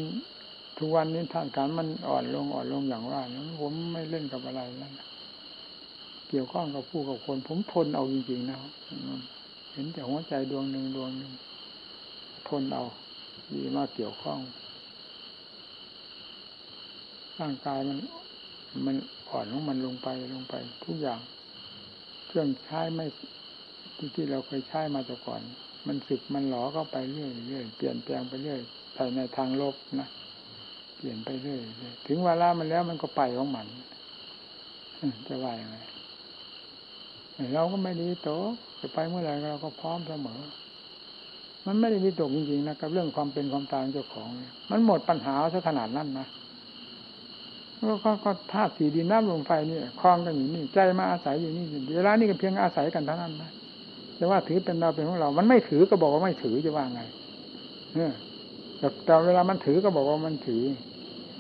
ทุกวันนี้ทางการมันอ่อนลงอ่อนลงอย่างว่านะผมไม่เล่นกับอะไรแล้วเกี่ยวข้องกับผู้กับคน ผมทนเอาจริงๆนะเห็นแต่หัวใจดวงหนึ่งดวงหนึ่งทนเอาดีมากเกี่ยวข้องร่างกายมัน มันอ่อนของมันลงไปลงไป ทุกอย่างเครื่องใช้ไม่ที่ที่เราเคยใช้มาแต่ก่อน มันสึกมันหลอเข้าไปเรื่อยเรื่อยเปลี่ยนแปลงไปเรื่อยไปในทางลบนะ เปลี่ยนไปเรื่อยถึงเวลามันแล้วมันก็ไปของมันจะว่ายังไงเราก็ไม่ดีโตจะไปเมื่อไหร่เราก็พร้อมเสมอ มันไม่ได้มีตกจริงๆนะกับเรื่องความเป็นความตายเจ้าของ มันหมดปัญหาซะขนาดนั้นนะก็ก็ธาตุสีดินน้ำลมไฟนี่คลองกันอยู่นี่ ใจมาอาศัยอยู่นี่เวลานี่ก็เพียงอาศัยกันเท่านั้นนะจะว่าถือเป็นเราเป็นของเรา มันไม่ถือก็บอกว่าไม่ถือจะว่าไงเนี่ย แต่เวลามันถือก็บอกว่ามันถือ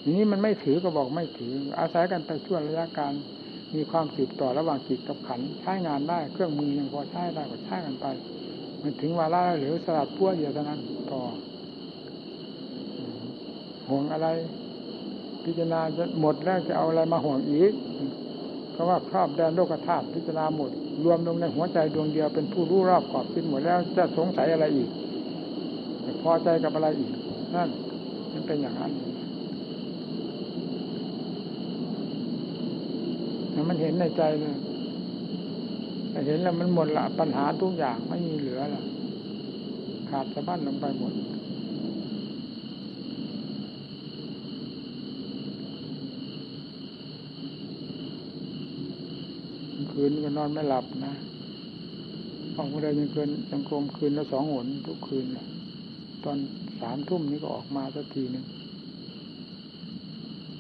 ทีนี้มันไม่ถือก็บอกไม่ถือ อาศัยกันไปช่วระยะการมีความสืบต่อระหว่างจิตกับขันใช้งานได้เครื่องมือยังพอใช้ได้ก็ใช้กันไป มันถึงวาระหรือสลัดพัวเดียวเท่านั้นพอห่วงอะไร พิจารณาจะหมดแล้วจะเอาอะไรมาห่วงอีกเพราะว่าครอบแดนโลกธาตุพิจารณาหมด รวมลงในหัวใจดวงเดียวเป็นผู้รู้รอบขอบคิดหมดแล้วจะสงสัยอะไรอีกพอใจกับอะไรอีก นั่นมันเป็นอย่างนั้นมันเห็นในใจเลยเห็นแล้วมันหมดละปัญหาทุกอย่างไม่มีเหลือละขาดสะบั้นลงไปหมดคืนก็นอนไม่หลับนะของพวกเรายังเกินยังโคมคืนละสองหนทุกคืนนะ ตอนสามทุ่มนี้ก็ออกมาสักทีหนึ่ง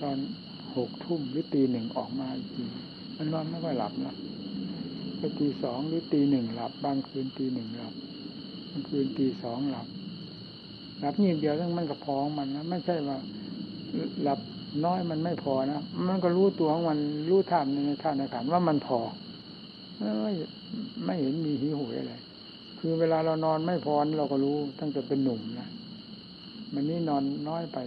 ตอนหกทุ่มหรือตีหนึ่งออกมาอีกทีมันนอนไม่ค่อยหลับนะไปตีสองหรือตีหนึ่งหลับบางคืนตีหนึ่งหลับบางคืนตีสองหลับหลับยิ่งเดียวทั้งมันก็พองมันนะไม่ใช่ว่าหลับน้อยมันไม่พอนะมันก็รู้ตัวของมันรู้ท่านในท่าในขันว่ามันพอไม่ไม่เห็นมีหิวหวยอะไร คือเวลาเรานอนไม่พอเราก็รู้ตั้งแต่เป็นหนุ่มนะมันนี่นอนน้อยไป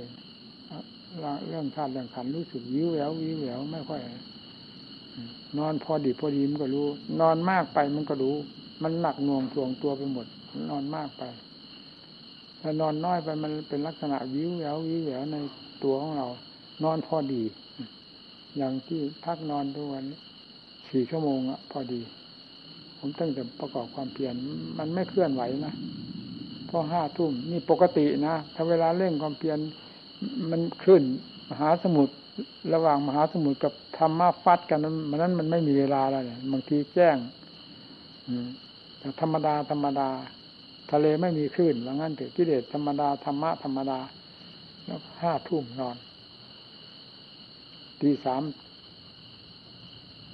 เรื่องธาตุเรื่องขันรู้สึกวิวแวววิวแววไม่ค่อย นอนพอดีพอดีมันก็รู้ นอนมากไปมันก็รู้ มันหนักหน่วงทวงตัวไปหมด นอนมากไปถ้านอนน้อยไปมันเป็นลักษณะวิวแวววิวแววในตัวของเรา นอนพอดี อย่างที่พักนอนทุกวันสี่ชั่วโมงอะพอดี ผมตั้งแต่ประกอบความเพียรมันไม่เคลื่อนไหวนะพอห้าทุ่มนี่ปกตินะถ้าเวลาเร่งความเพียรมันขึ้นมหาสมุทรระหว่างมหาสมุทรกับธรรมะฟัดกันนั้นมันนั้นมันไม่มีเวลาแล้วเนี่ยบางทีแจ้งอืมแต่ธรรมดาธรรมดา ทะเลไม่มีคลื่นว่างั้นเถอะกิเลสธรรมดาธรรมะธรรมดา แล้วห้าทุ่มนอนตีสาม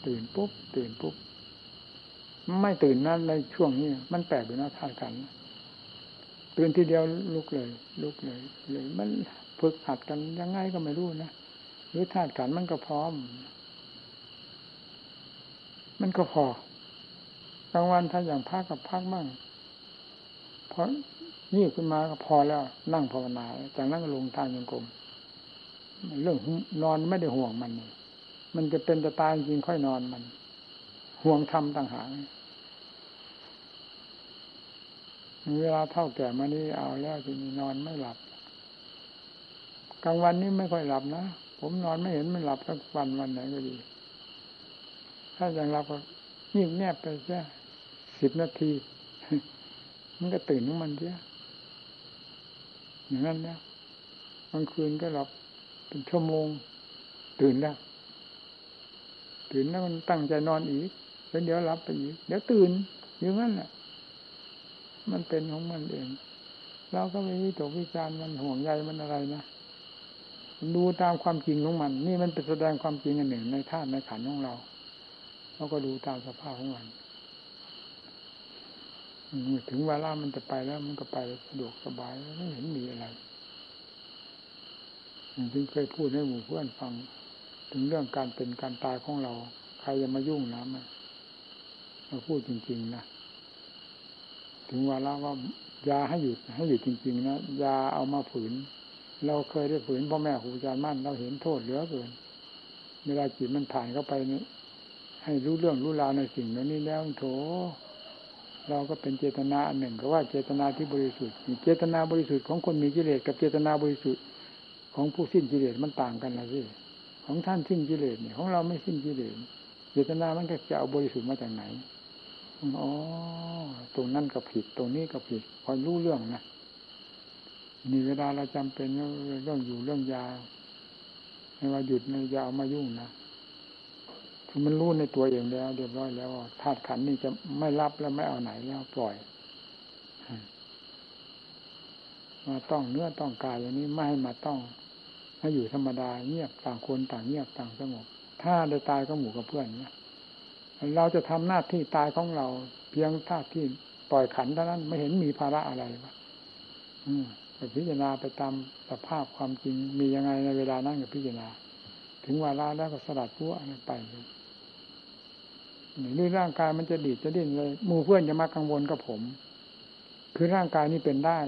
ตื่นปุ๊บตื่นปุ๊บ ไม่ตื่นนั่นในช่วงนี้มันแปลกอยู่นะท่ากันตื่นทีเดียวลุกเลย ลุกเลยเลยมันฝึกหัดกันยังไงก็ไม่รู้นะหรือธาตุขันมันก็พร้อม มันก็พอกลางวันถ้าอย่างพักกับพักบ้างเพราะนี่ขึ้นมาก็พอแล้ว นั่งภาวนาจากนั้นก็ลงทางยังกลมเรื่องนอนไม่ได้ห่วงมัน มันจะเป็นจะตายจริงค่อยนอนมัน ห่วงทำต่างหาก เวลาเท่าแก่มานี่เอาแล้วทีนี้นอนไม่หลับกลางวันนี้ไม่ค่อยหลับนะผมนอนไม่เห็นมันหลับสักวันวันไหนก็ดี ถ้าอย่างเราก็งีบแนบไปแค่สิบนาที มันก็ตื่นของมันเสียอย่างนั้นเนี่ยบางคืนก็หลับเป็นชั่วโมง ตื่นแล้วตื่นแล้วมันตั้งใจนอนอีกแล้วเดี๋ยวหลับไปอีกเดี๋ยวตื่นอย่างนั้นแหละ มันเป็นของมันเองเราก็ไม่วิตกวิจารมันห่วงใยมันอะไรนะดูตามความจริงของมัน นี่มันเป็นแสดงความจริงอันหนึ่ง ในธาตุในขันของเราเราก็ดูตามสภาพของมันถึงเวลามันจะไปแล้ว มันก็ไปสะดวกสบายไม่เห็นมีอะไรถึงเคยพูดให้หมู่เพื่อนฟัง ถึงเรื่องการเป็นการตายของเรา ใครจะมายุ่งนะมันเราพูดจริง ๆ นะ ถึงเวลาว่ายาให้หยุดให้หยุดจริงๆนะยาเอามาฝืน เราเคยได้ฝืนพ่อแม่ครูอาจารย์มั่น เราเห็นโทษเหลือเกินเวลาจิตมันผ่านเข้าไปนี่ให้รู้เรื่องรู้ราวในสิ่งเหล่านี้แล้วโถเราก็เป็นเจตนาอันหนึ่งก็ว่าเจตนาที่บริสุทธิ์เจตนาบริสุทธิ์ของคนมีกิเลสกับเจตนาบริสุทธิ์ของผู้สิ้นกิเลสมันต่างกันนะสิของท่านสิ้นกิเลสเนี่ยของเราไม่สิ้นกิเลสเจตนามันจะเอาบริสุทธิ์มาจากไหนอ๋อ ตรงนั้นก็ผิด ตรงนี้ก็ผิดพอรู้เรื่องนะนี่เวลาเราจำเป็นเรื่องอยู่เรื่องยาไม่ว่าหยุดในยาเอามายุ่งนะคือมันรู้ในตัวเองแล้วเรียบร้อยแล้วธาตุขันนี่จะไม่รับแล้วไม่เอาไหนแล้วปล่อยมาต้องเนื้อต้องกายอย่างนี้ไม่ให้มาต้องให้อยู่ธรรมดาเงียบต่างคนต่างเงียบต่างสงบ ถ้าได้ตายก็หมู่กับเพื่อนเนี่ยเราจะทำหน้าที่ตายของเรา เพียงท่าที่ปล่อยขันเท่านั้น ไม่เห็นมีภาระอะไรวะอืมไปพิจารณาไปตามสภาพความจริงมียังไงในเวลานั้นกับพิจารณา ถึงเวลาแล้วก็สลัดพวกไปนี่ร่างกายมันจะดีดจะดิ้นเลยมูเพื่อนจะมากังวลกับผม คือร่างกายนี่เป็นได้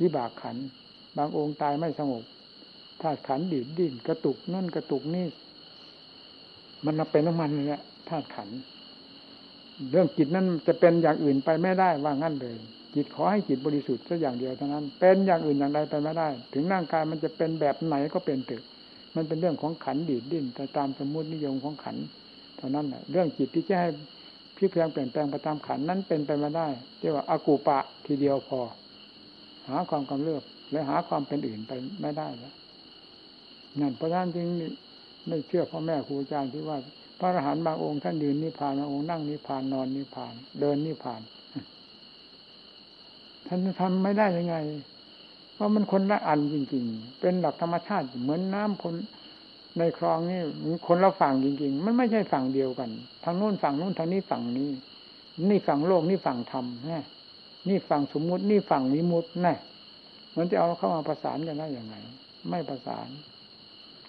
วิบากขัน บางองค์ตายไม่สงบถ้าขันดีดดิ้นกระตุกนั่นกระตุกนี่ มันเป็นน้ำมันเลยแหละธาตุขัน เรื่องจิตนั้นจะเป็นอย่างอื่นไปไม่ได้ว่างั้นเลย จิตขอให้จิตบริสุทธิ์สักอย่างเดียวเท่านั้น เป็นอย่างอื่นอย่างใดไปไม่ได้ ถึงร่างกายมันจะเป็นแบบไหนก็เป็นตึกมันเป็นเรื่องของขันดีดดิ้นแต่ตามสมมตินิยมของขันเท่านั้นแหละเรื่องจิตที่จะให้พิเพลงเปลี่ยนแปลงไปตามขันนั้นเป็นไปไม่ได้เรียกว่าอากูปะทีเดียวพอ หาความกำเริบและหาความเป็นอื่นไปไม่ได้แล้วนั่นเพราะฉะนั้นจึงไม่เชื่อพ่อแม่ครูอาจารย์ที่ว่า ระอรหันต์บางองค์ท่านยืนนิพพานบางองค์นั่งนิพพานนอนนิพพาน เดินนิพพาน ท่านทำไม่ได้ยังไง เพราะมันคนละอันจริง ๆ เป็นหลักธรรมชาติ เหมือนน้ำคนในคลองนี่คนละฝั่งจริง ๆ มันไม่ใช่ฝั่งเดียวกัน ทางโน้นฝั่งโน้นทางนี้ฝั่งนี้ นี่ฝั่งโลกนี่ฝั่งธรรมนะนี่ฝั่งสมมุตินี่ฝั่งวิมุตตินะมันจะเอาเข้ามาประสานกันได้อย่างไงไม่ประสาน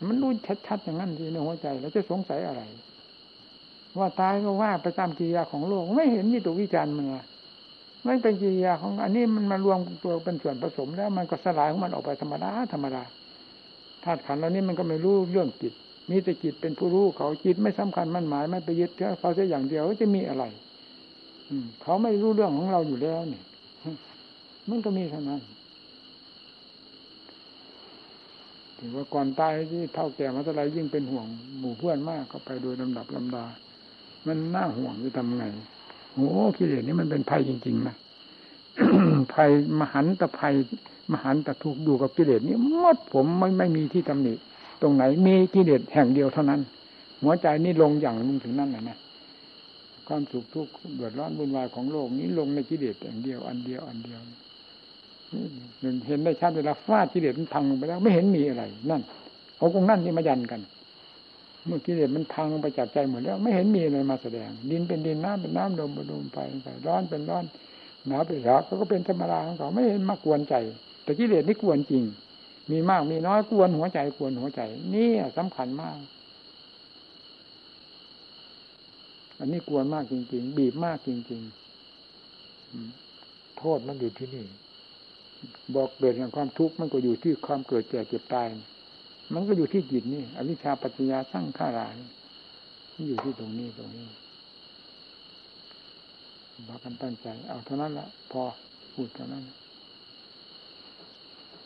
มันรู้ชัดๆอย่างนั้นทีในหัวใจ แล้วจะสงสัยอะไร ว่าตายก็ว่าไปตามกิริยาของโลก ไม่เห็นมีตัววิจารณ์มันละไม่เป็นกิริยาของอันนี้มันมารวมตัวเป็นส่วนผสมแล้วมันก็สลายของมันออกไปธรรมดาธรรมดาธาตุขันเหล่านี้มันก็ไม่รู้เรื่องจิตมีแต่จิตเป็นผู้รู้เขาจิตไม่สำคัญมันหมายไม่ไปยึดเขาแค่อย่างเดียวจะมีอะไร อืมเขาไม่รู้เรื่องของเราอยู่แล้วนี่มันก็มีเท่านั้นถือว่าก่อนตายที่เท่าแก่มาเท่าไรยิ่งเป็นห่วงหมู่เพื่อนมากก็ไปโดยลำดับลำดา มันน่าห่วงจะทำไงโอ้กิเลสนี่มันเป็นภัยจริง ๆ นะภัยมหันตภัย มหันตทุกอยู่กับกิเลสนี้มดผมไม่ไม่มีที่ตำหนิตรงไหนมีกิเลสแห่งเดียวเท่านั้น หัวใจนี่ลงอย่างลงถึงนั่นแหละนะความสุขทุกข์เดือดร้อนวุ่นวายของโลกนี้ลงในกิเลสอย่างเดียวอันเดียวอันเดียวเห็นได้ชัดเวลาฟาดกิเลสมันพังลงไปแล้ว ไม่เห็นมีอะไร นั่นเขาคงนั่นที่มายันกัน เมื่อกิเลสมันพังลงไปจากใจหมดแล้ว ไม่เห็นมีอะไรมาแสดง ดินเป็นดินน้ำเป็นน้ำลมเป็นลมไฟไฟร้อนเป็นร้อนหนาวเป็นหนาวเขาก็เป็นธรรมดาของเขาไม่เห็นมากวนใจ แต่กิเลสนี่กวนจริง มีมากมีน้อยกวนหัวใจกวนหัวใจ นี่สำคัญมาก อันนี้กวนมากจริง ๆ บีบมากจริงๆโทษมันอยู่ที่นี่บอกเกิดแห่งความทุกข์มันก็อยู่ที่ความเกิดแก่เจ็บตาย มันก็อยู่ที่จิตนี่อวิชชาปัจจยาสร้างข้ารานี่อยู่ที่ตรงนี้ตรงนี้บอกกันตั้งใจ เอาเท่านั้นละพอพูดเท่านั้น